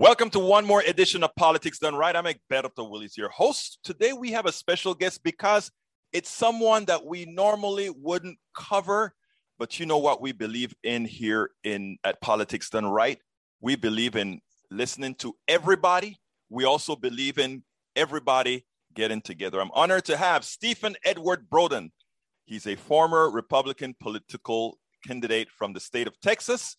Welcome to one more edition of Politics Done Right. I'm Egberto Willis, your host. Today we have a special guest because it's someone that we normally wouldn't cover, but you know what we believe in here in at Politics Done Right. We believe in listening to everybody. We also believe in everybody getting together. I'm honored to have Stephen Edward Broden. He's a former Republican political candidate from the state of Texas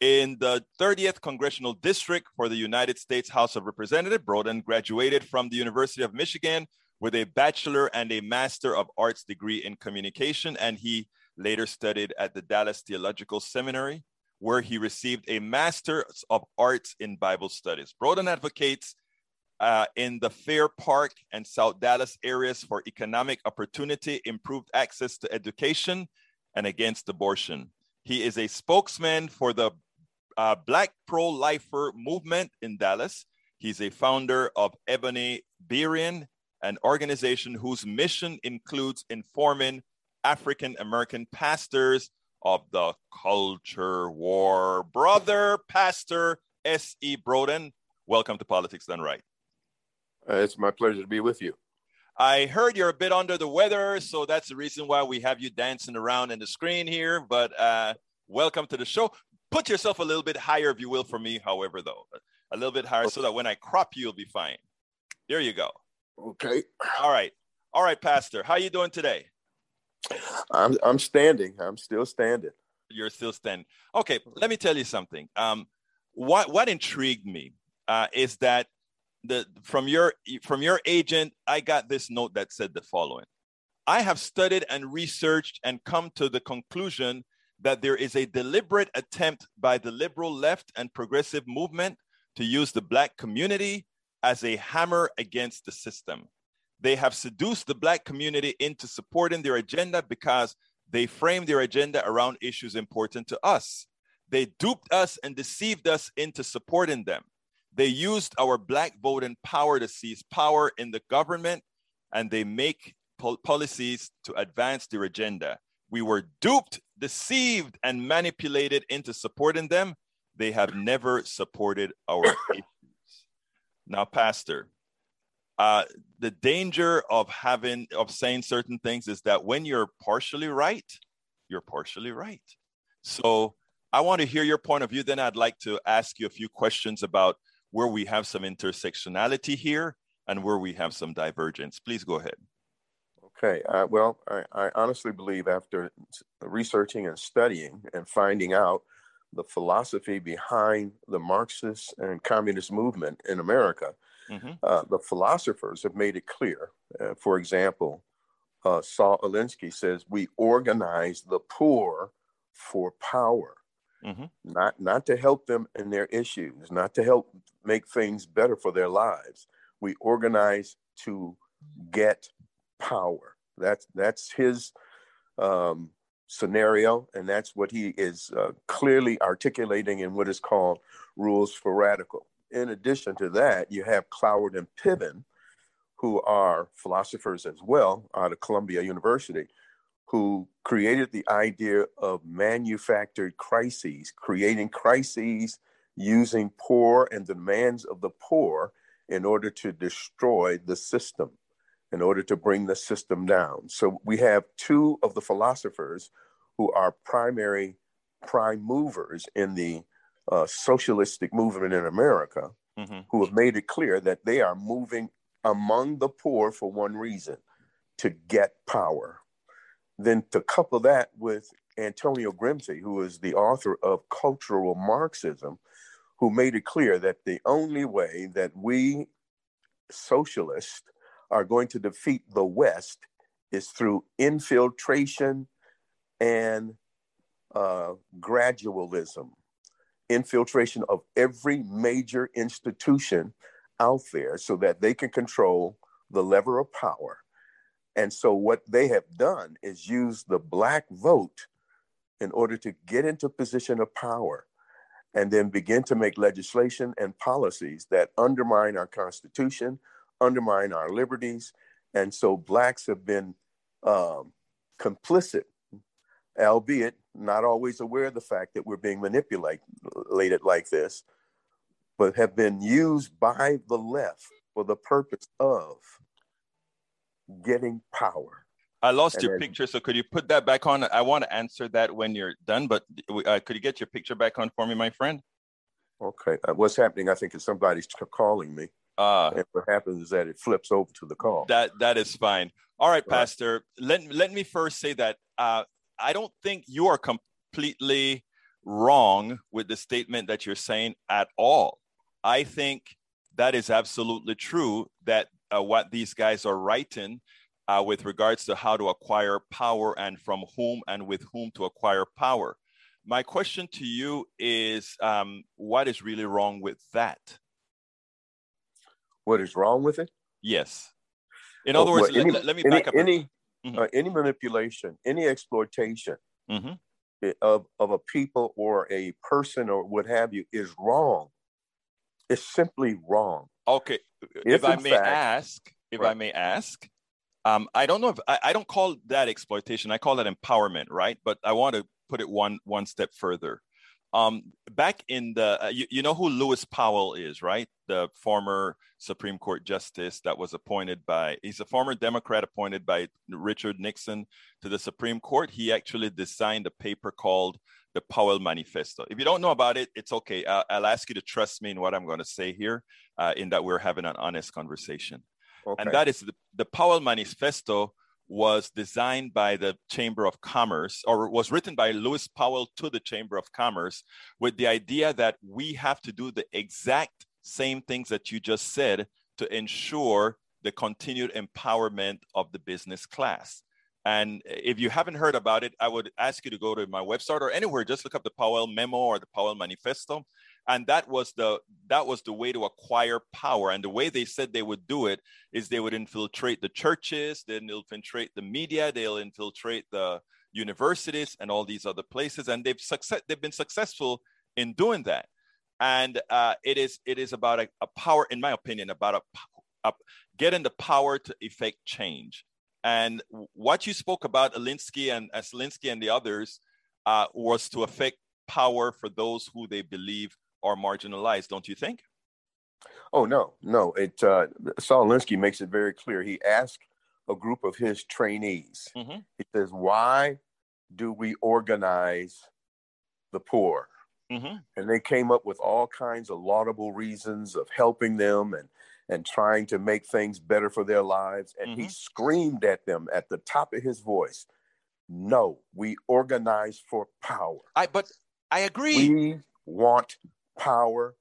in the 30th Congressional District for the United States House of Representatives, Broden graduated from the University of Michigan with a Bachelor and a Master of Arts degree in communication, and he later studied at the Dallas Theological Seminary, where he received a Master of Arts in Bible Studies. Broden advocates uh, in the Fair Park and South Dallas areas for economic opportunity, improved access to education, and against abortion. He is a spokesman for the uh, Black Pro Lifer movement in Dallas. He's a founder of Ebony Berean, an organization whose mission includes informing African American pastors of the culture war. Brother Pastor S.E. Broden, welcome to Politics Done Right. Uh, it's my pleasure to be with you. I heard you're a bit under the weather, so that's the reason why we have you dancing around in the screen here. But uh, welcome to the show put yourself a little bit higher, if you will, for me, however, though, a little bit higher okay. so that when I crop you, you'll be fine. There you go. Okay. All right. All right, Pastor. How you doing today? I'm I'm standing. I'm still standing. You're still standing. Okay, let me tell you something. Um, what what intrigued me uh, is that the from your from your agent, I got this note that said the following: I have studied and researched and come to the conclusion that there is a deliberate attempt by the liberal left and progressive movement to use the Black community as a hammer against the system. They have seduced the Black community into supporting their agenda because they frame their agenda around issues important to us. They duped us and deceived us into supporting them. They used our Black voting power to seize power in the government and they make pol- policies to advance their agenda. We were duped, deceived, and manipulated into supporting them. They have never supported our issues. Now, Pastor, uh, the danger of having of saying certain things is that when you're partially right, you're partially right. So I want to hear your point of view. Then I'd like to ask you a few questions about where we have some intersectionality here and where we have some divergence. Please go ahead. Okay. Uh, well, I, I, honestly believe after researching and studying and finding out the philosophy behind the Marxist and communist movement in America, mm-hmm. uh, the philosophers have made it clear. Uh, for example, uh, Saul Alinsky says, We organize the poor for power. Mm-hmm. Not, not to help them in their issues, not to help make things better for their lives. We organize to get power. That's that's his um, scenario, and that's what he is uh, clearly articulating in what is called rules for radical. In addition to that, you have Cloward and Piven, who are philosophers as well out of Columbia University, who created the idea of manufactured crises, creating crises using poor and demands of the poor in order to destroy the system in order to bring the system down. So we have two of the philosophers who are primary prime movers in the uh, socialistic movement in America mm-hmm. who have made it clear that they are moving among the poor for one reason to get power. Then to couple that with Antonio Gramsci, who is the author of Cultural Marxism, who made it clear that the only way that we socialists are going to defeat the West is through infiltration and uh, gradualism, infiltration of every major institution out there so that they can control the lever of power. And so, what they have done is use the Black vote in order to get into position of power and then begin to make legislation and policies that undermine our Constitution, undermine our liberties. And so blacks have been um, complicit, albeit not always aware of the fact that we're being manipulated like this. but have been used by the left for the purpose of getting power. I lost and your then, picture, so could you put that back on? I want to answer that when you're done, but uh, could you get your picture back on for me, my friend? Okay. Uh, what's happening? I think is somebody's calling me. Uh, and what happens is that it flips over to the call. That that is fine. All right, right. Pastor. Let let me first say that uh, I don't think you are completely wrong with the statement that you're saying at all. I think that is absolutely true. That uh, what these guys are writing uh, with regards to how to acquire power and from whom and with whom to acquire power. My question to you is um, what is really wrong with that? What is wrong with it? Yes. In other words, well, any, let, let, me back any, up. Any, mm-hmm. uh, any manipulation, any exploitation mm-hmm. of, of a people or a person or what have you is wrong. It's simply wrong. Okay. If, if I may fact, ask, if right. I may ask, um, I don't know if I, I don't call that exploitation. I call that empowerment, right? But I want to put it one one step further. Um, back in the, uh, you, you know who Lewis Powell is, right? The former Supreme Court justice that was appointed by, he's a former Democrat appointed by Richard Nixon to the Supreme Court. He actually designed a paper called the Powell Manifesto. If you don't know about it, it's okay. I'll, I'll ask you to trust me in what I'm going to say here, uh, in that we're having an honest conversation. Okay. And that is the, the Powell Manifesto was designed by the Chamber of Commerce or was written by Lewis Powell to the Chamber of Commerce with the idea that we have to do the exact same things that you just said to ensure the continued empowerment of the business class. And if you haven't heard about it, I would ask you to go to my website or anywhere, just look up the Powell memo or the Powell manifesto and that was the that was the way to acquire power. And the way they said they would do it is they would infiltrate the churches they'll infiltrate the media they'll infiltrate the universities and all these other places. And they've success they've been successful in doing that. And uh, it is it is about a, a, power in my opinion about a, a getting the power to effect change. And what you spoke about Alinsky and Alinsky and the others uh, was to affect power for those who they believe are marginalized, don't you think? Oh no, no. It uh, Saul Alinsky makes it very clear. He asked a group of his trainees. Mm-hmm. He says, "Why do we organize the poor?" Mm-hmm. And they came up with all kinds of laudable reasons of helping them and and trying to make things better for their lives. And mm-hmm. he screamed at them at the top of his voice, "No, we organize for power." I but I agree. We want power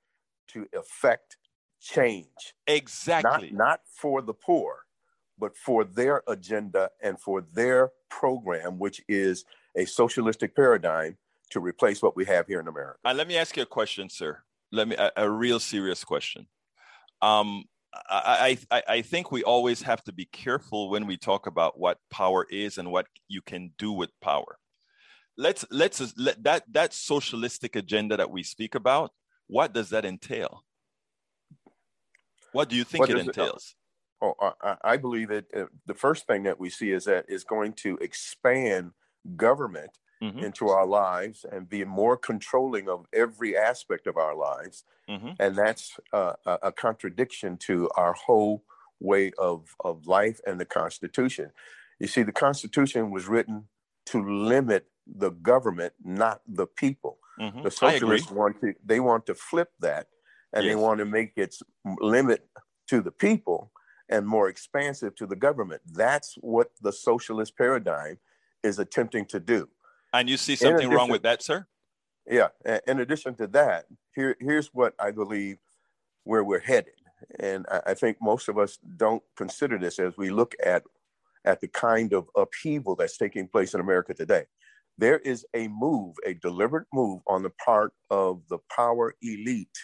to effect change. Exactly. Not, not for the poor, but for their agenda and for their program, which is a socialistic paradigm to replace what we have here in America. And let me ask you a question, sir. Let me a, a real serious question. Um, I, I, I think we always have to be careful when we talk about what power is and what you can do with power. Let's let's let that that socialistic agenda that we speak about what does that entail? What do you think what it entails? It? Oh, I, I believe that uh, the first thing that we see is that it's going to expand government mm-hmm. into our lives and be more controlling of every aspect of our lives. Mm-hmm. And that's uh, a, a contradiction to our whole way of, of life and the Constitution. You see, the Constitution was written to limit the government, not the people. Mm-hmm. The socialists want to they want to flip that, and yes. they want to make its limit to the people and more expansive to the government. That's what the socialist paradigm is attempting to do. And you see something addition, wrong with that, sir? Yeah. In addition to that, here here's what I believe where we're headed, and I, I think most of us don't consider this as we look at at the kind of upheaval that's taking place in America today there is a move, a deliberate move on the part of the power elite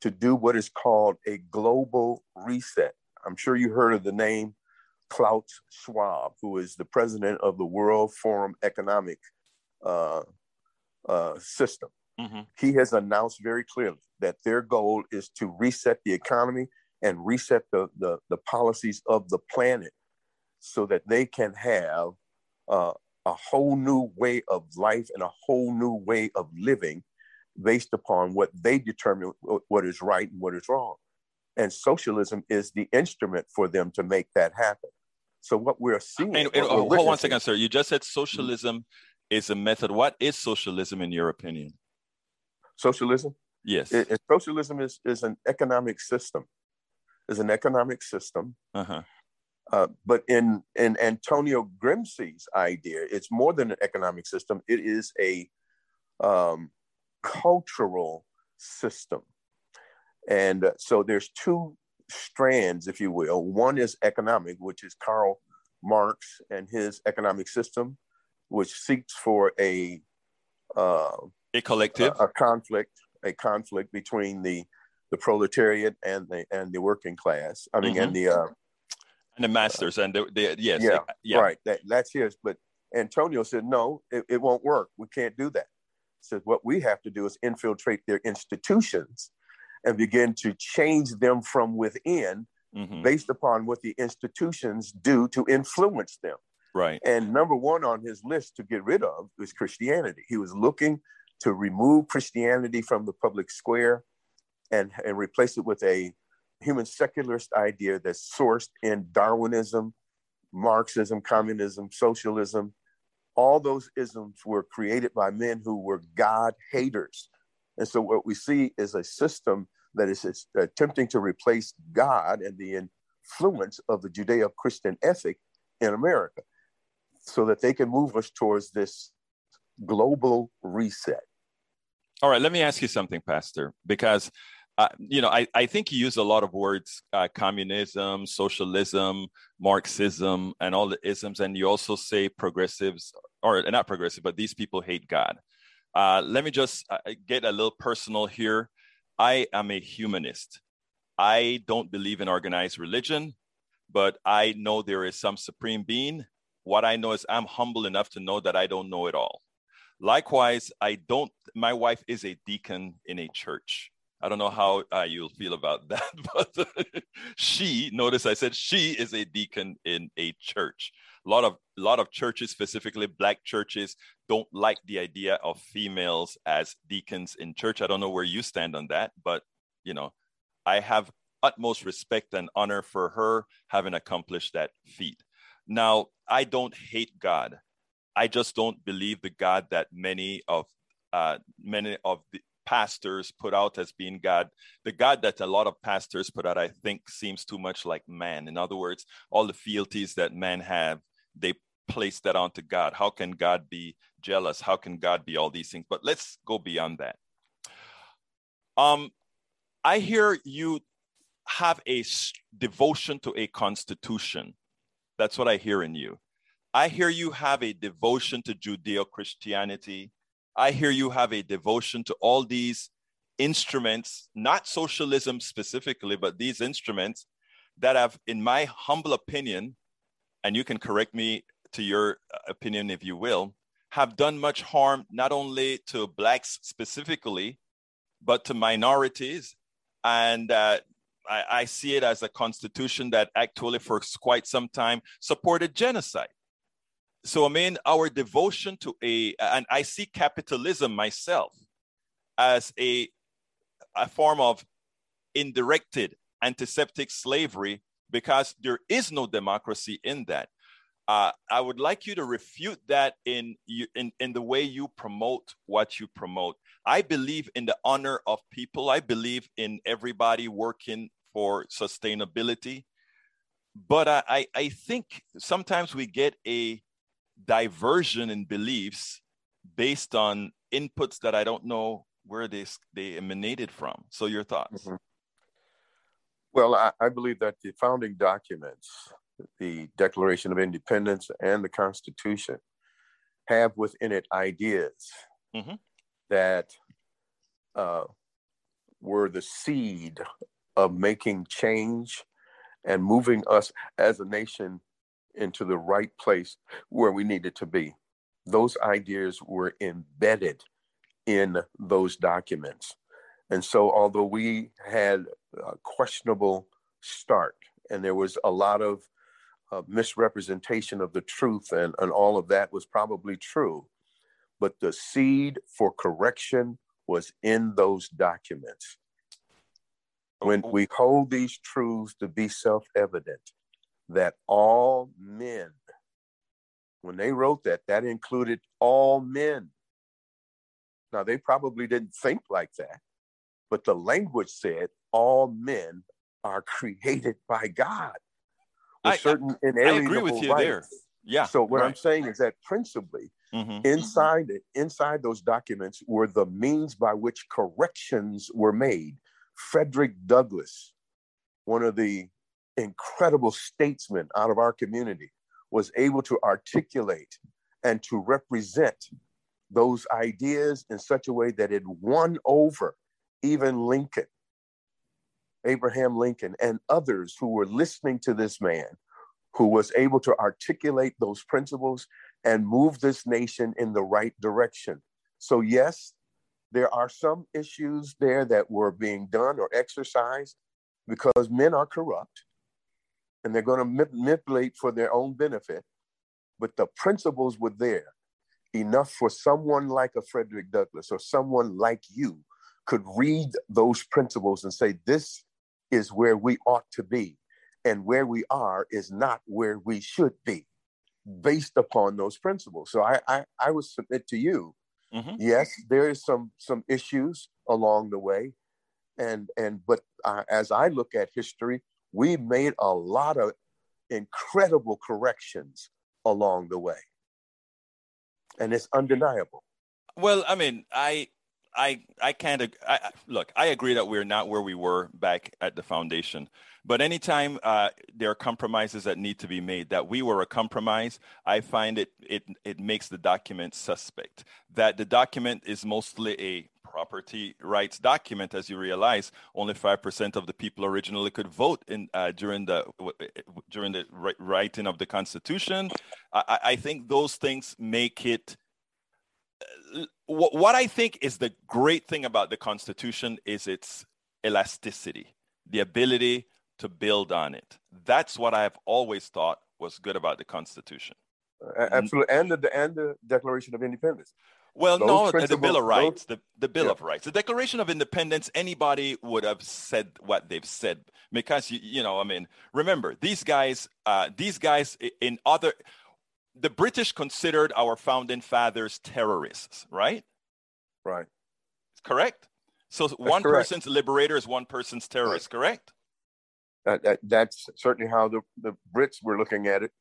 to do what is called a global reset. I'm sure you heard of the name Klaus Schwab, who is the president of the World Forum Economic uh, uh, System. Mm-hmm. He has announced very clearly that their goal is to reset the economy and reset the, the, the policies of the planet so that they can have uh, a whole new way of life and a whole new way of living based upon what they determine what is right and what is wrong. And socialism is the instrument for them to make that happen. So what we're seeing. And, and, hold one second, sir. You just said socialism mm-hmm. is a method. What is socialism in your opinion? Socialism? Yes. It, it, socialism is, is an economic system. Is an economic system. Uh-huh. Uh, but in in Antonio Gramsci's idea, it's more than an economic system. It is a um, cultural system. And uh, so there's two strands, if you will. One is economic, which is Karl Marx and his economic system, which seeks for a uh, a collective, a, a, conflict, a conflict between the the proletariat and the and the working class. I mean, mm-hmm. and the uh, and the masters and the, the yes, yeah, yeah, right. That, that's his. But Antonio said, no, it, it won't work. We can't do that says what we have to do is infiltrate their institutions and begin to change them from within mm-hmm. based upon what the institutions do to influence them. Right. And number one on his list to get rid of was Christianity. He was looking to remove Christianity from the public square and, and replace it with a human secularist idea that's sourced in Darwinism, Marxism, communism, socialism, all those isms were created by men who were God haters. And so what we see is a system that is attempting to replace God and the influence of the Judeo Christian ethic in America so that they can move us towards this global reset. All right, let me ask you something, Pastor, because you know, I, I think you use a lot of words, uh, communism, socialism, Marxism, and all the isms. And you also say progressives, or not progressive, but these people hate God. Uh, let me just uh, get a little personal here. I am a humanist. I don't believe in organized religion, but I know there is some supreme being. What I know is I'm humble enough to know that I don't know it all. Likewise, I don't, my wife is a deacon in a church. I don't know how uh, you'll feel about that, but she, notice I said she is a deacon in a church. A lot of a lot of churches, specifically black churches, don't like the idea of females as deacons in church. I don't know where you stand on that, but you know, I have utmost respect and honor for her having accomplished that feat. Now, I don't hate God. I just don't believe the God that many of uh, many of the pastors put out as being God. The God that a lot of pastors put out, I think, seems too much like man. In other words, all the fealties that men have, they place that onto God. How can God be jealous? How can God be all these things? But let's go beyond that. Um, I hear you have a devotion to a constitution. That's what I hear in you. I hear you have a devotion to Judeo Christianity. I hear you have a devotion to all these instruments, not socialism specifically, but these instruments that have, in my humble opinion, and you can correct me to your uh, opinion if you will, have done much harm not only to Blacks specifically, but to minorities. And uh, I, I see it as a constitution that actually, for quite some time, supported genocide so I mean, our devotion to a, and I see capitalism myself as a, a form of indirected antiseptic slavery because there is no democracy in that. Uh, I would like you to refute that in, in, in the way you promote what you promote. I believe in the honor of people. I believe in everybody working for sustainability. But I, I, I think sometimes we get a diversion in beliefs based on inputs that I don't know where they, they emanated from. So, your thoughts? Mm-hmm. Well, I, I, believe that the founding documents, the Declaration of Independence and the Constitution, have within it ideas mm-hmm. that uh, were the seed of making change and moving us as a nation into the right place where we needed to be. Those ideas were embedded in those documents. And so, although we had a questionable start and there was a lot of uh, misrepresentation of the truth, and, and all of that was probably true, but the seed for correction was in those documents. When we hold these truths to be self evident, that all men, when they wrote that, that included all men. Now, they probably didn't think like that, but the language said all men are created by God with I, certain I, inalienable I agree with you rights. there. Yeah. So what right. I'm saying is that principally, Mhm. inside it, inside those documents were the means by which corrections were made. Frederick Douglass, one of the incredible statesman out of our community, was able to articulate and to represent those ideas in such a way that it won over even Lincoln, Abraham Lincoln, and others who were listening to this man who was able to articulate those principles and move this nation in the right direction. So, yes, there are some issues there that were being done or exercised because men are corrupt and they're going to manipulate for their own benefit. But the principles were there enough for someone like a Frederick Douglass or someone like you could read those principles and say, this is where we ought to be. And where we are is not where we should be based upon those principles. So I, I, I would submit to you, Mhm. yes, there is some some issues along the way, and and but uh, as I look at history, we made a lot of incredible corrections along the way, and it's undeniable. Well, I mean, I, I, I can't. I, look, I agree that we're not where we were back at the foundation. But anytime uh, there are compromises that need to be made, that we were a compromise, I find it it it makes the document suspect. That the document is mostly a property rights document, as you realize, only five percent of the people originally could vote in uh, during the during the writing of the Constitution. I, I I think those things make it what, what I think is the great thing about the Constitution is its elasticity, the ability to build on it. That's what I've always thought was good about the Constitution. Absolutely, and the and the Declaration of Independence. Well, Those no, the- the Bill of Rights, the, the Bill Yeah. of Rights, the Declaration of Independence, anybody would have said what they've said because you, you know, I mean, remember these guys, uh, these guys in other, the British considered our founding fathers terrorists, right? Right. Correct. So one correct. person's liberator is one person's terrorist, correct? That, that that's certainly how the, the Brits were looking at it.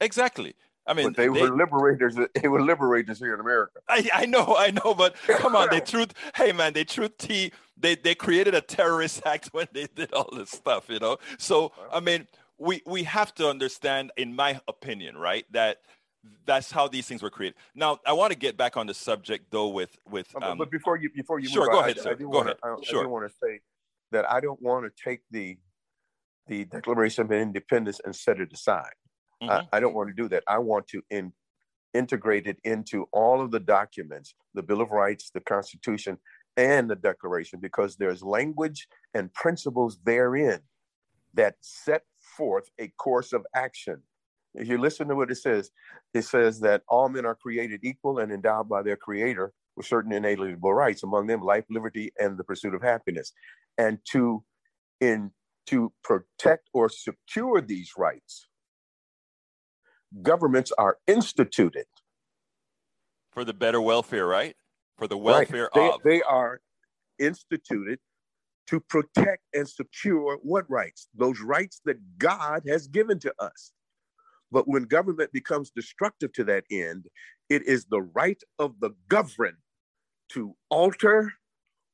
Exactly. I mean, but they, were liberators. They were liberators here in America. I, I know, I know, but come on, they truth. Hey, man, they truth T. They they created a terrorist act when they did all this stuff, you know. So I mean, we we have to understand, in my opinion, right, that that's how these things were created. Now, I want to get back on the subject though, with with. Uh, Um, but before you before you sure, move go on, ahead, I, sir. I Go wanna, ahead. I, I do want to say that I don't want to take the the Declaration of Independence and set it aside. Mhm. I, I don't want to do that. I want to in, integrate it into all of the documents, the Bill of Rights, the Constitution, and the Declaration, because there's language and principles therein that set forth a course of action. If you listen to what it says, it says that all men are created equal and endowed by their Creator with certain inalienable rights, among them life, liberty, and the pursuit of happiness. And to in to protect or secure these rights, governments are instituted. for the better welfare, right? For the right? welfare They, of. they are instituted to protect and secure what rights? Those rights that God has given to us. But when government becomes destructive to that end, it is the right of the governed to alter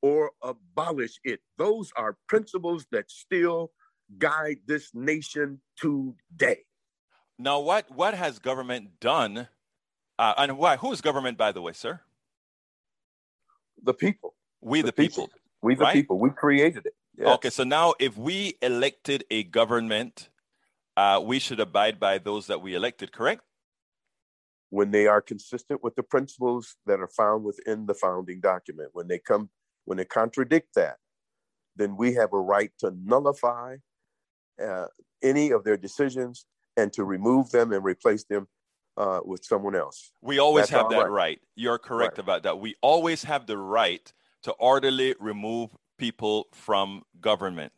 or abolish it. Those are principles that still guide this nation today. Now, what what has government done? Uh, and why? Who is government, by the way, sir? The people, We the, The people. people. we the Right? people, we created it. Yeah. Okay, so now if we elected a government, uh, we should abide by those that we elected, correct? when they are consistent with the principles that are found within the founding document. When they come, when they contradict that, then we have a right to nullify uh, any of their decisions and to remove them and replace them uh, with someone else. We always That's have that right. right. You're correct right. about that. We always have the right to orderly remove people from government.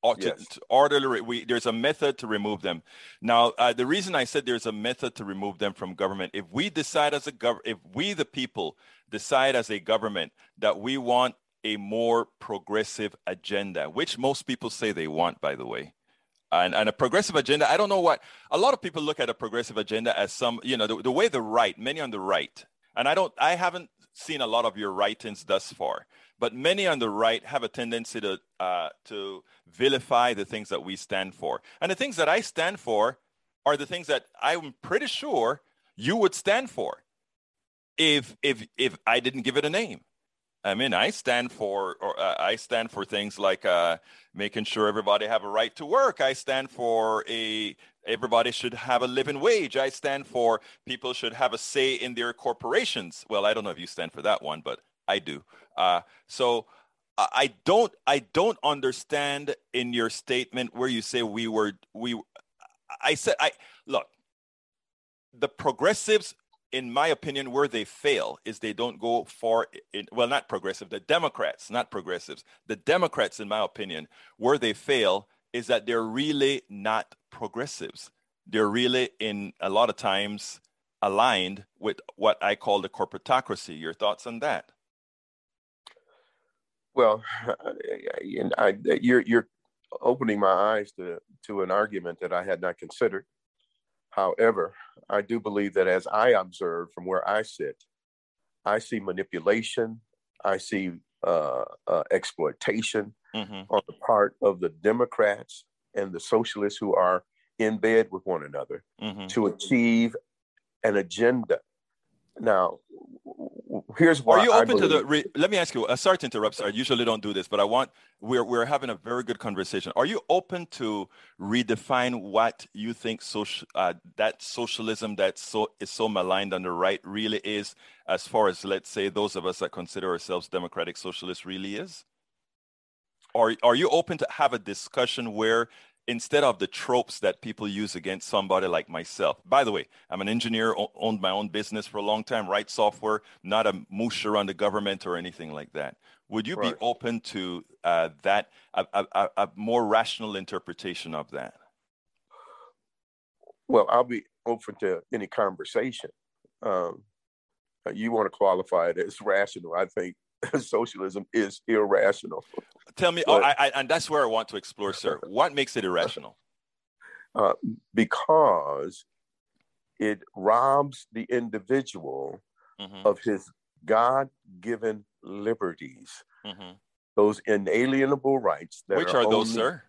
Or to, yes. to orderly, we, there's a method to remove them. Now, uh, the reason I said there's a method to remove them from government, if we decide as a government, if we the people decide as a government that we want a more progressive agenda, which most people say they want, by the way, and, and a progressive agenda. I don't know what a lot of people look at a progressive agenda as some, you know, the, the way the right, many on the right, and I don't, I haven't seen a lot of your writings thus far, but many on the right have a tendency to uh, to vilify the things that we stand for, and the things that I stand for are the things that I'm pretty sure you would stand for if if if I didn't give it a name. I mean, I stand for, or uh, I stand for things like uh, making sure everybody have a right to work. I stand for a everybody should have a living wage. I stand for people should have a say in their corporations. Well, I don't know if you stand for that one, but I do. Uh, so I don't, I don't understand in your statement where you say we were, we. I said, I look. The progressives in my opinion, where they fail is they don't go far. in, well, not progressive, the Democrats, not progressives. The Democrats, in my opinion, where they fail is that they're really not progressives. They're really, in a lot of times, aligned with what I call the corporatocracy. Your thoughts on that? Well, I, you're, you're opening my eyes to, to an argument that I had not considered. However, I do believe that as I observe from where I sit, I see manipulation, I see uh, uh, exploitation mm-hmm. on the part of the Democrats and the socialists who are in bed with one another mm-hmm. to achieve an agenda. Now, here's why. Are you open to the? Re, let me ask you. Uh, sorry to interrupt. Sir. I usually don't do this, but I want. We're we're having a very good conversation. Are you open to redefine what you think social uh, that socialism that so is so maligned on the right really is, as far as let's say those of us that consider ourselves democratic socialists really is? Are are you open to have a discussion where instead of the tropes that people use against somebody like myself. By the way, I'm an engineer, owned my own business for a long time, write software, not a moosher on the government or anything like that. Would you right. be open to uh, that, a, a, a, more rational interpretation of that? Well, I'll be open to any conversation. Um, you want to qualify it as rational. I think socialism is irrational. Tell me, oh, but, oh, I, I, and that's where I want to explore, sir. What makes it irrational? Uh, because it robs the individual mm-hmm. of his God given liberties, mm-hmm. those inalienable rights that Which are, are those, sir?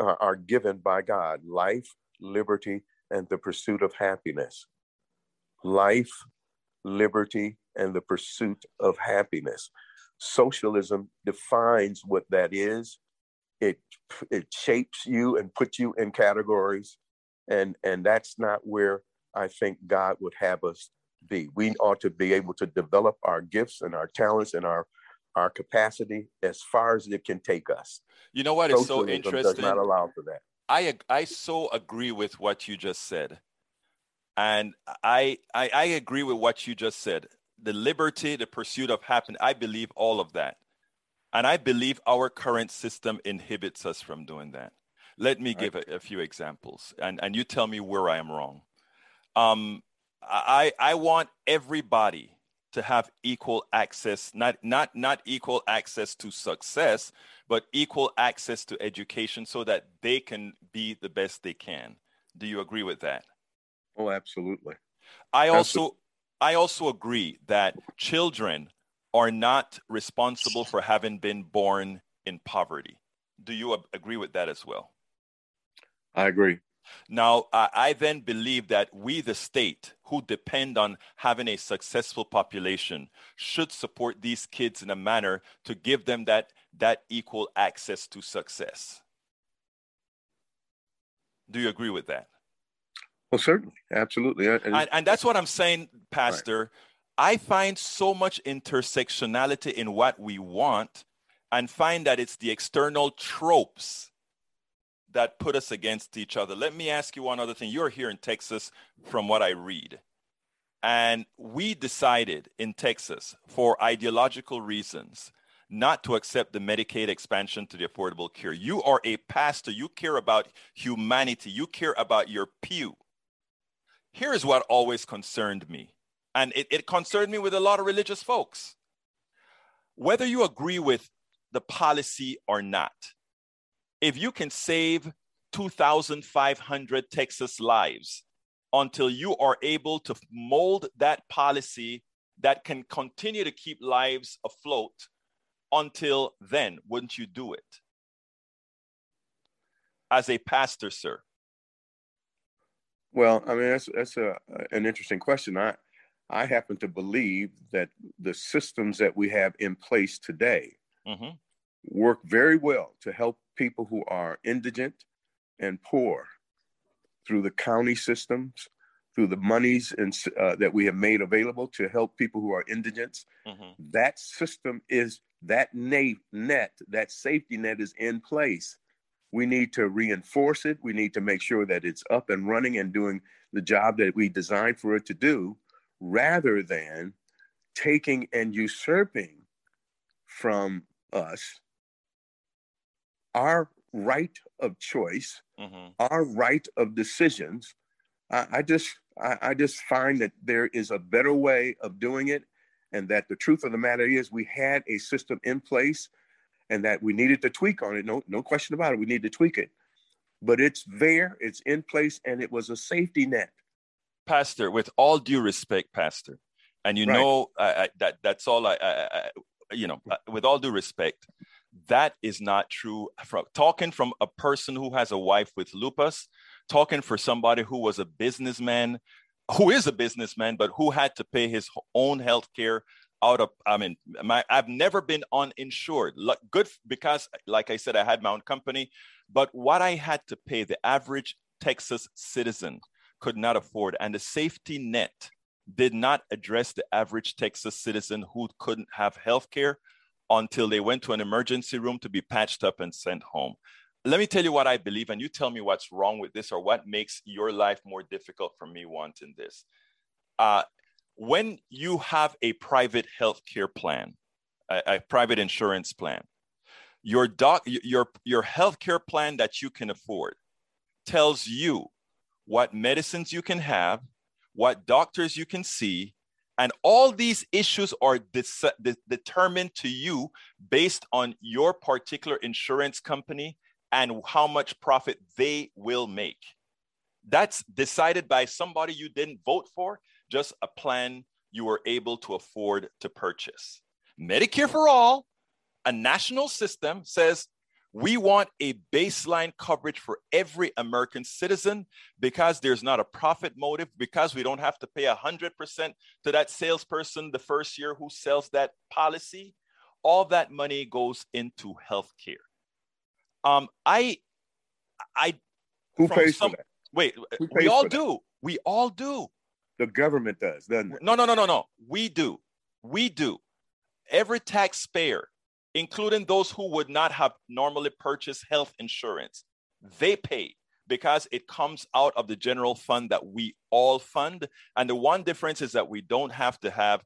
Uh, are given by God life, liberty, and the pursuit of happiness. Life, liberty, and the pursuit of happiness. Socialism defines what that is. It it shapes you and puts you in categories, and and that's not where I think God would have us be. We ought to be able to develop our gifts and our talents and our our capacity as far as it can take us. You know what is so interesting? Does not allow for that. I I so agree with what you just said, and I I, I agree with what you just said the liberty, the pursuit of happiness. I believe all of that. And I believe our current system inhibits us from doing that. Let me give a, a, few examples, and, and you tell me where I am wrong. Um, I, I want everybody to have equal access, not, not, not equal access to success, but equal access to education so that they can be the best they can. Do you agree with that? Oh, absolutely. I also I also agree that children are not responsible for having been born in poverty. Do you agree with that as well? I agree. Now, I then believe that we, the state, who depend on having a successful population, should support these kids in a manner to give them that, that equal access to success. Do you agree with that? Well, certainly, absolutely, and, and that's what I'm saying, Pastor. Right. I find so much intersectionality in what we want, and find that it's the external tropes that put us against each other. Let me ask you one other thing. You're here in Texas, from what I read. And we decided in Texas, for ideological reasons, not to accept the Medicaid expansion to the Affordable Care. You are a pastor. You care about humanity. You care about your pew. Here's what always concerned me, and it, it concerned me with a lot of religious folks. Whether you agree with the policy or not, if you can save 2,500 Texas lives until you are able to mold that policy that can continue to keep lives afloat until then, wouldn't you do it? As a pastor, sir. Well, I mean that's that's a an interesting question. I I happen to believe that the systems that we have in place today mm-hmm. work very well to help people who are indigent and poor through the county systems, through the monies and, uh, that we have made available to help people who are indigents. Mm-hmm. That system is that net, that safety net is in place. We need to reinforce it. We need to make sure that it's up and running and doing the job that we designed for it to do, rather than taking and usurping from us our right of choice, mm-hmm. our right of decisions. I, I just I, I just find that there is a better way of doing it and that the truth of the matter is we had a system in place and that we needed to tweak on it. No no question about it. We need to tweak it. But it's there it's in place and it was a safety net. Pastor with all due respect pastor and you right. know I, I, that that's all I, I, you know uh, with all due respect that is not true from talking from a person who has a wife with lupus talking for somebody who was a businessman who is a businessman, but who had to pay his own health care out of, I mean, my, I've never been uninsured. Good because, like I said, I had my own company, but what I had to pay, the average Texas citizen could not afford. And the safety net did not address the average Texas citizen who couldn't have health care until they went to an emergency room to be patched up and sent home let me tell you what I believe, and you tell me what's wrong with this or what makes your life more difficult for me wanting this. Uh, when you have a private health care plan, a, a, private insurance plan, your doc, your your health care plan that you can afford tells you what medicines you can have, what doctors you can see, and all these issues are dis- de- determined to you based on your particular insurance company and how much profit they will make. That's decided by somebody you didn't vote for, just a plan you are able to afford to purchase. Medicare for All, a national system, says we want a baseline coverage for every American citizen because there's not a profit motive, because we don't have to pay 100% to that salesperson the first year who sells that policy. All that money goes into healthcare. Um, I, I. Who pays some, for that? Wait, we all do. That? We all do. The government does, doesn't it? No, no, no, no, no. We do. We do. Every taxpayer, including those who would not have normally purchased health insurance, they pay because it comes out of the general fund that we all fund. And the one difference is that we don't have to have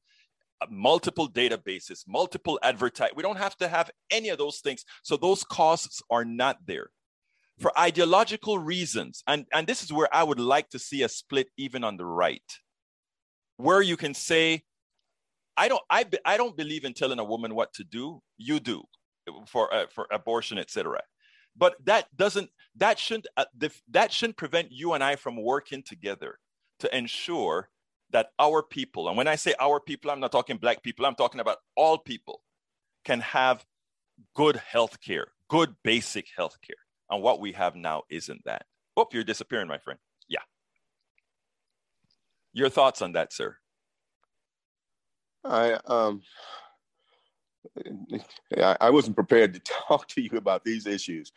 uh, multiple databases, multiple advertise. We don't have to have any of those things. So those costs are not there. For ideological reasons, and, and this is where I would like to see a split even on the right, where you can say, I don't, I, I don't believe in telling a woman what to do. You do for, uh, for abortion, etc. But that doesn't, that shouldn't, uh, that shouldn't prevent you and I from working together to ensure that our people, and when I say our people, I'm not talking black people, I'm talking about all people, can have good health care, good basic health care. And what we have now isn't that. Oh, you're disappearing, my friend. Your thoughts on that, sir? I um I wasn't prepared to talk to you about these issues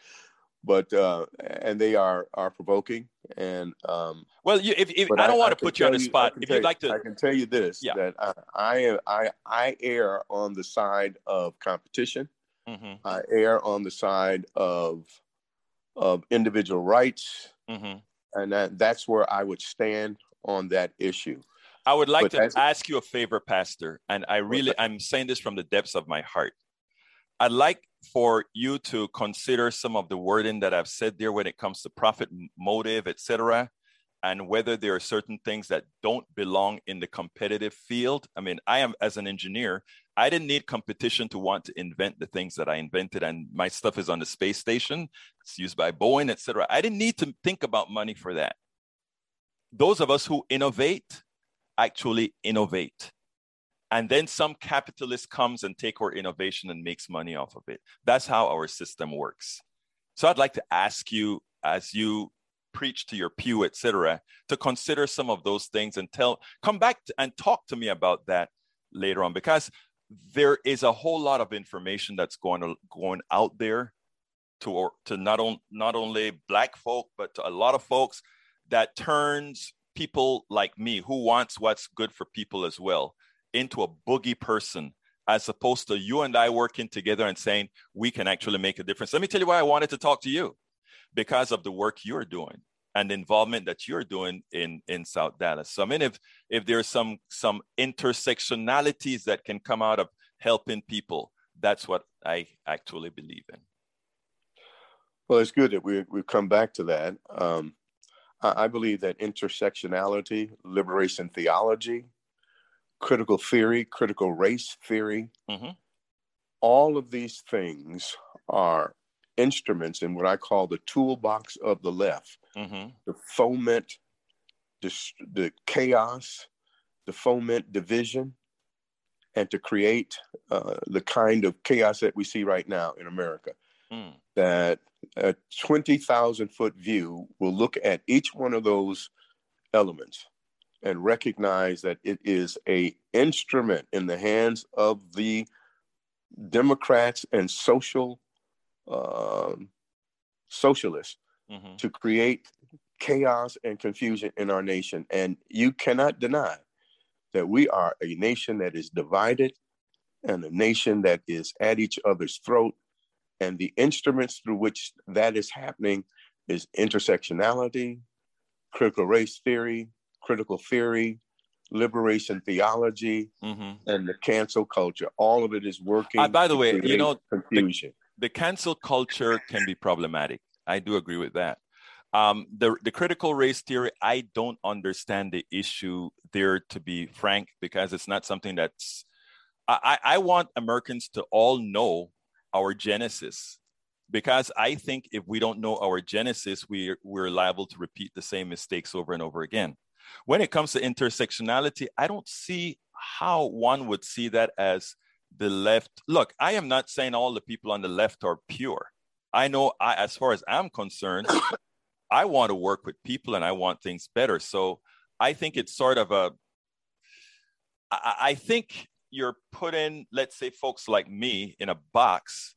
but uh, and they are are provoking and um, well you, if, if I don't I, want to put you on the spot if you'd like to I can tell you this yeah. that I, I I I err on the side of competition mm-hmm. I err on the side of of individual rights mm-hmm. and that, that's where I would stand on that issue I would like but to ask you a favor, Pastor, and I really I'm saying this from the depths of my heart. I'd like for you to consider some of the wording that I've said there when it comes to profit motive, etc and whether there are certain things that don't belong in the competitive field. I mean, I am as an engineer, I didn't need competition to want to invent the things that I invented, and my stuff is on the space station. It's used by Boeing, etc. I didn't need to think about money for that. Those of us who innovate actually innovate. And then some capitalist comes and take our innovation and makes money off of it. That's how our system works. So I'd like to ask you, as you preach to your pew, etc., to consider some of those things and tell, come back and talk to me about that later on because there is a whole lot of information that's going to, going out there to to not on, not only black folk but to a lot of folks that turns people like me who wants what's good for people as well into a boogie person as opposed to you and I working together and saying we can actually make a difference. Let me tell you why I wanted to talk to you because of the work you're doing and the involvement that you're doing in in South Dallas. So I mean, if if there's some some intersectionalities that can come out of helping people, that's what I actually believe in. Well, it's good that we we've come back to that. Um, I, believe that intersectionality, liberation theology, critical theory, critical race theory, mm-hmm. all of these things are instruments in what I call the toolbox of the left mm-hmm. to foment the, the chaos, to foment division, and to create uh, the kind of chaos that we see right now in America. Mm. That a 20,000 foot view will look at each one of those elements and recognize that it is a instrument in the hands of the Democrats and social um, socialists mm-hmm. to create chaos and confusion in our nation. And you cannot deny that we are a nation that is divided and a nation that is at each other's throat. And the instruments through which that is happening is intersectionality, critical race theory, critical theory, liberation theology, mm-hmm. and the cancel culture. All of it is working. Uh, by the way, you know, confusion. The, the cancel culture can be problematic. I do agree with that. Um, the, the critical race theory, I don't understand the issue there, to be frank, because it's not something that's. I, I want Americans to all know our genesis, because I think if we don't know our genesis, we, we're liable to repeat the same mistakes over and over again. When it comes to intersectionality, I don't see how one would see that as the left. Look, I am not saying all the people on the left are pure. I know, I, as far as I'm concerned, I want to work with people and I want things better. So I think it's sort of a, I, I think you're putting, let's say, folks like me in a box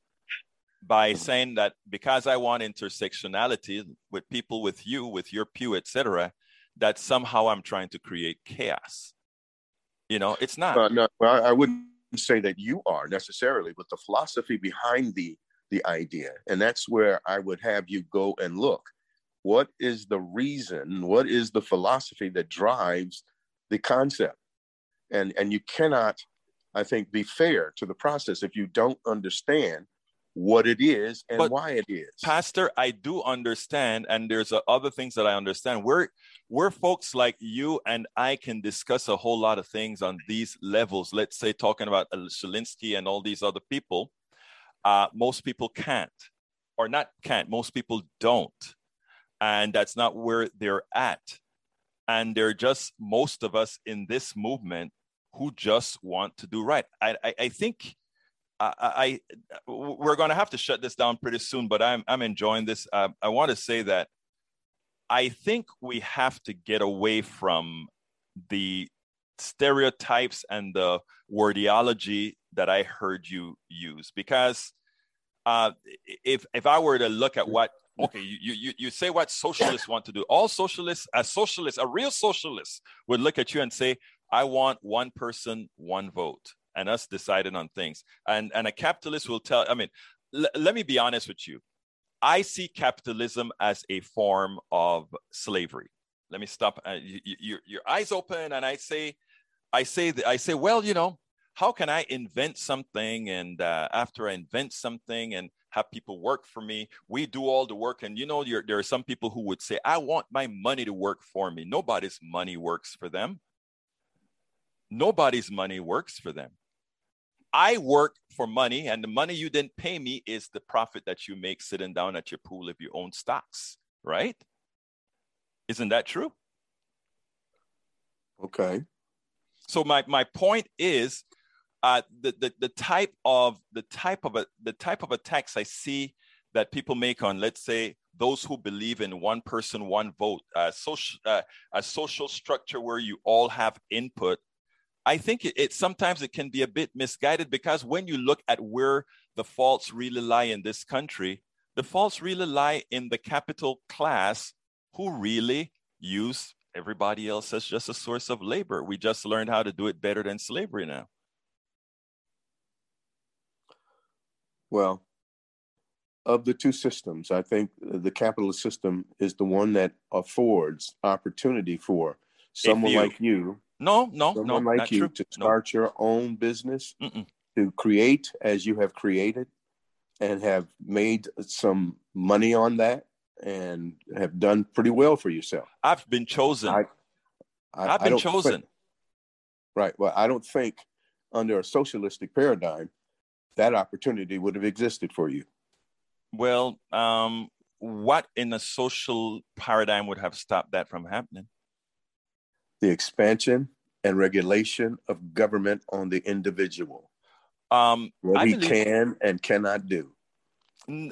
by saying that because I want intersectionality with people with you, with your pew, etc., that somehow I'm trying to create chaos. You know, it's not. Uh, no, I wouldn't say that you are necessarily, but the philosophy behind the the idea. And that's where I would have you go and look. What is the reason? What is the philosophy that drives the concept? And, and you cannot, I think, be fair to the process if you don't understand what it is and but, why it is. Pastor, I do understand, and there's uh, other things that I understand. We're we're folks like you and I can discuss a whole lot of things on these levels. Let's say talking about Saul Alinsky and all these other people uh, most people can't, or not can't, most people don't. And that's not where they're at. And they're just most of us in this movement who just want to do right. I, I, I think I, I, we're going to have to shut this down pretty soon, but I'm, I'm enjoying this. Uh, I want to say that I think we have to get away from the stereotypes and the wordiology that I heard you use because uh, if if I were to look at what okay you you you say what socialists want to do all socialists a socialist a real socialist would look at you and say I want one person one vote and us deciding on things and and a capitalist will tell I mean l- let me be honest with you I see capitalism as a form of slavery let me stop. Uh, you, you, your eyes open, and I say, I say, I say, well, you know, how can I invent something? And uh, after I invent something and have people work for me, we do all the work. And you know, there are some people who would say, I want my money to work for me. Nobody's money works for them. Nobody's money works for them. I work for money, and the money you didn't pay me is the profit that you make sitting down at your pool if you own stocks, right? Isn't that true? Okay. So my my point is uh, the, the the type of the type of a the type of attacks I see that people make on let's say those who believe in one person one vote uh, social uh, a social structure where you all have input I think it, it, sometimes it can be a bit misguided because when you look at where the faults really lie in this country, the faults really lie in the capital class who really use everybody else as just a source of labor. We just learned how to do it better than slavery now. Well, of the two systems, I think the capitalist system is the one that affords opportunity for someone you, like you no, no, Someone no, like you true. to start no. your own business, Mm-mm. to create as you have created, and have made some money on that, and have done pretty well for yourself. I've been chosen. I, have been chosen. Think, right. Well, I don't think under a socialistic paradigm that opportunity would have existed for you. Well, um, what in a social paradigm would have stopped that from happening? The expansion and regulation of government on the individual. Um, what I he believe, can and cannot do.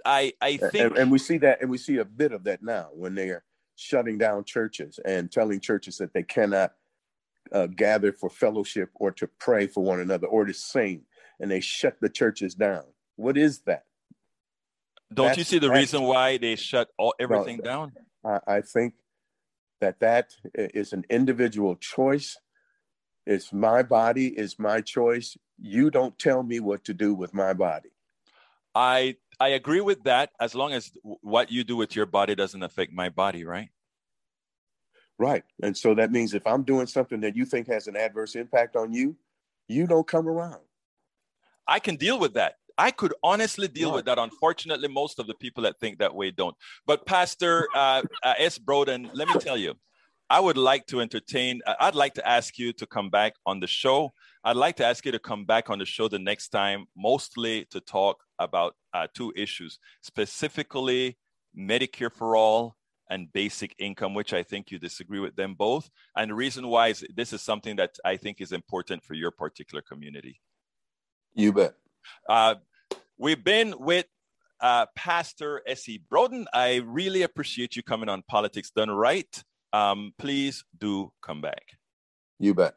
I, I think, and, and, we see that, and we see a bit of that now when they are shutting down churches and telling churches that they cannot uh, gather for fellowship or to pray for one another or to sing, and they shut the churches down. What is that? Don't that's, you see the reason why they shut all everything no, down? I, I think that that is an individual choice. It's my body, it's my choice. You don't tell me what to do with my body. I I agree with that as long as what you do with your body doesn't affect my body, right? Right. And so that means if I'm doing something that you think has an adverse impact on you, you don't come around. I can deal with that. I could honestly deal with that. Unfortunately, most of the people that think that way don't. But Pastor uh, uh, S. Broden, let me tell you, I would like to entertain. Uh, I'd like to ask you to come back on the show. I'd like to ask you to come back on the show the next time, mostly to talk about uh, two issues, specifically Medicare for all and basic income, which I think you disagree with them both. And the reason why is this is something that I think is important for your particular community. You bet. Uh, We've been with uh, Pastor S.E. Broden. I really appreciate you coming on Politics Done Right. Um, please do come back. You bet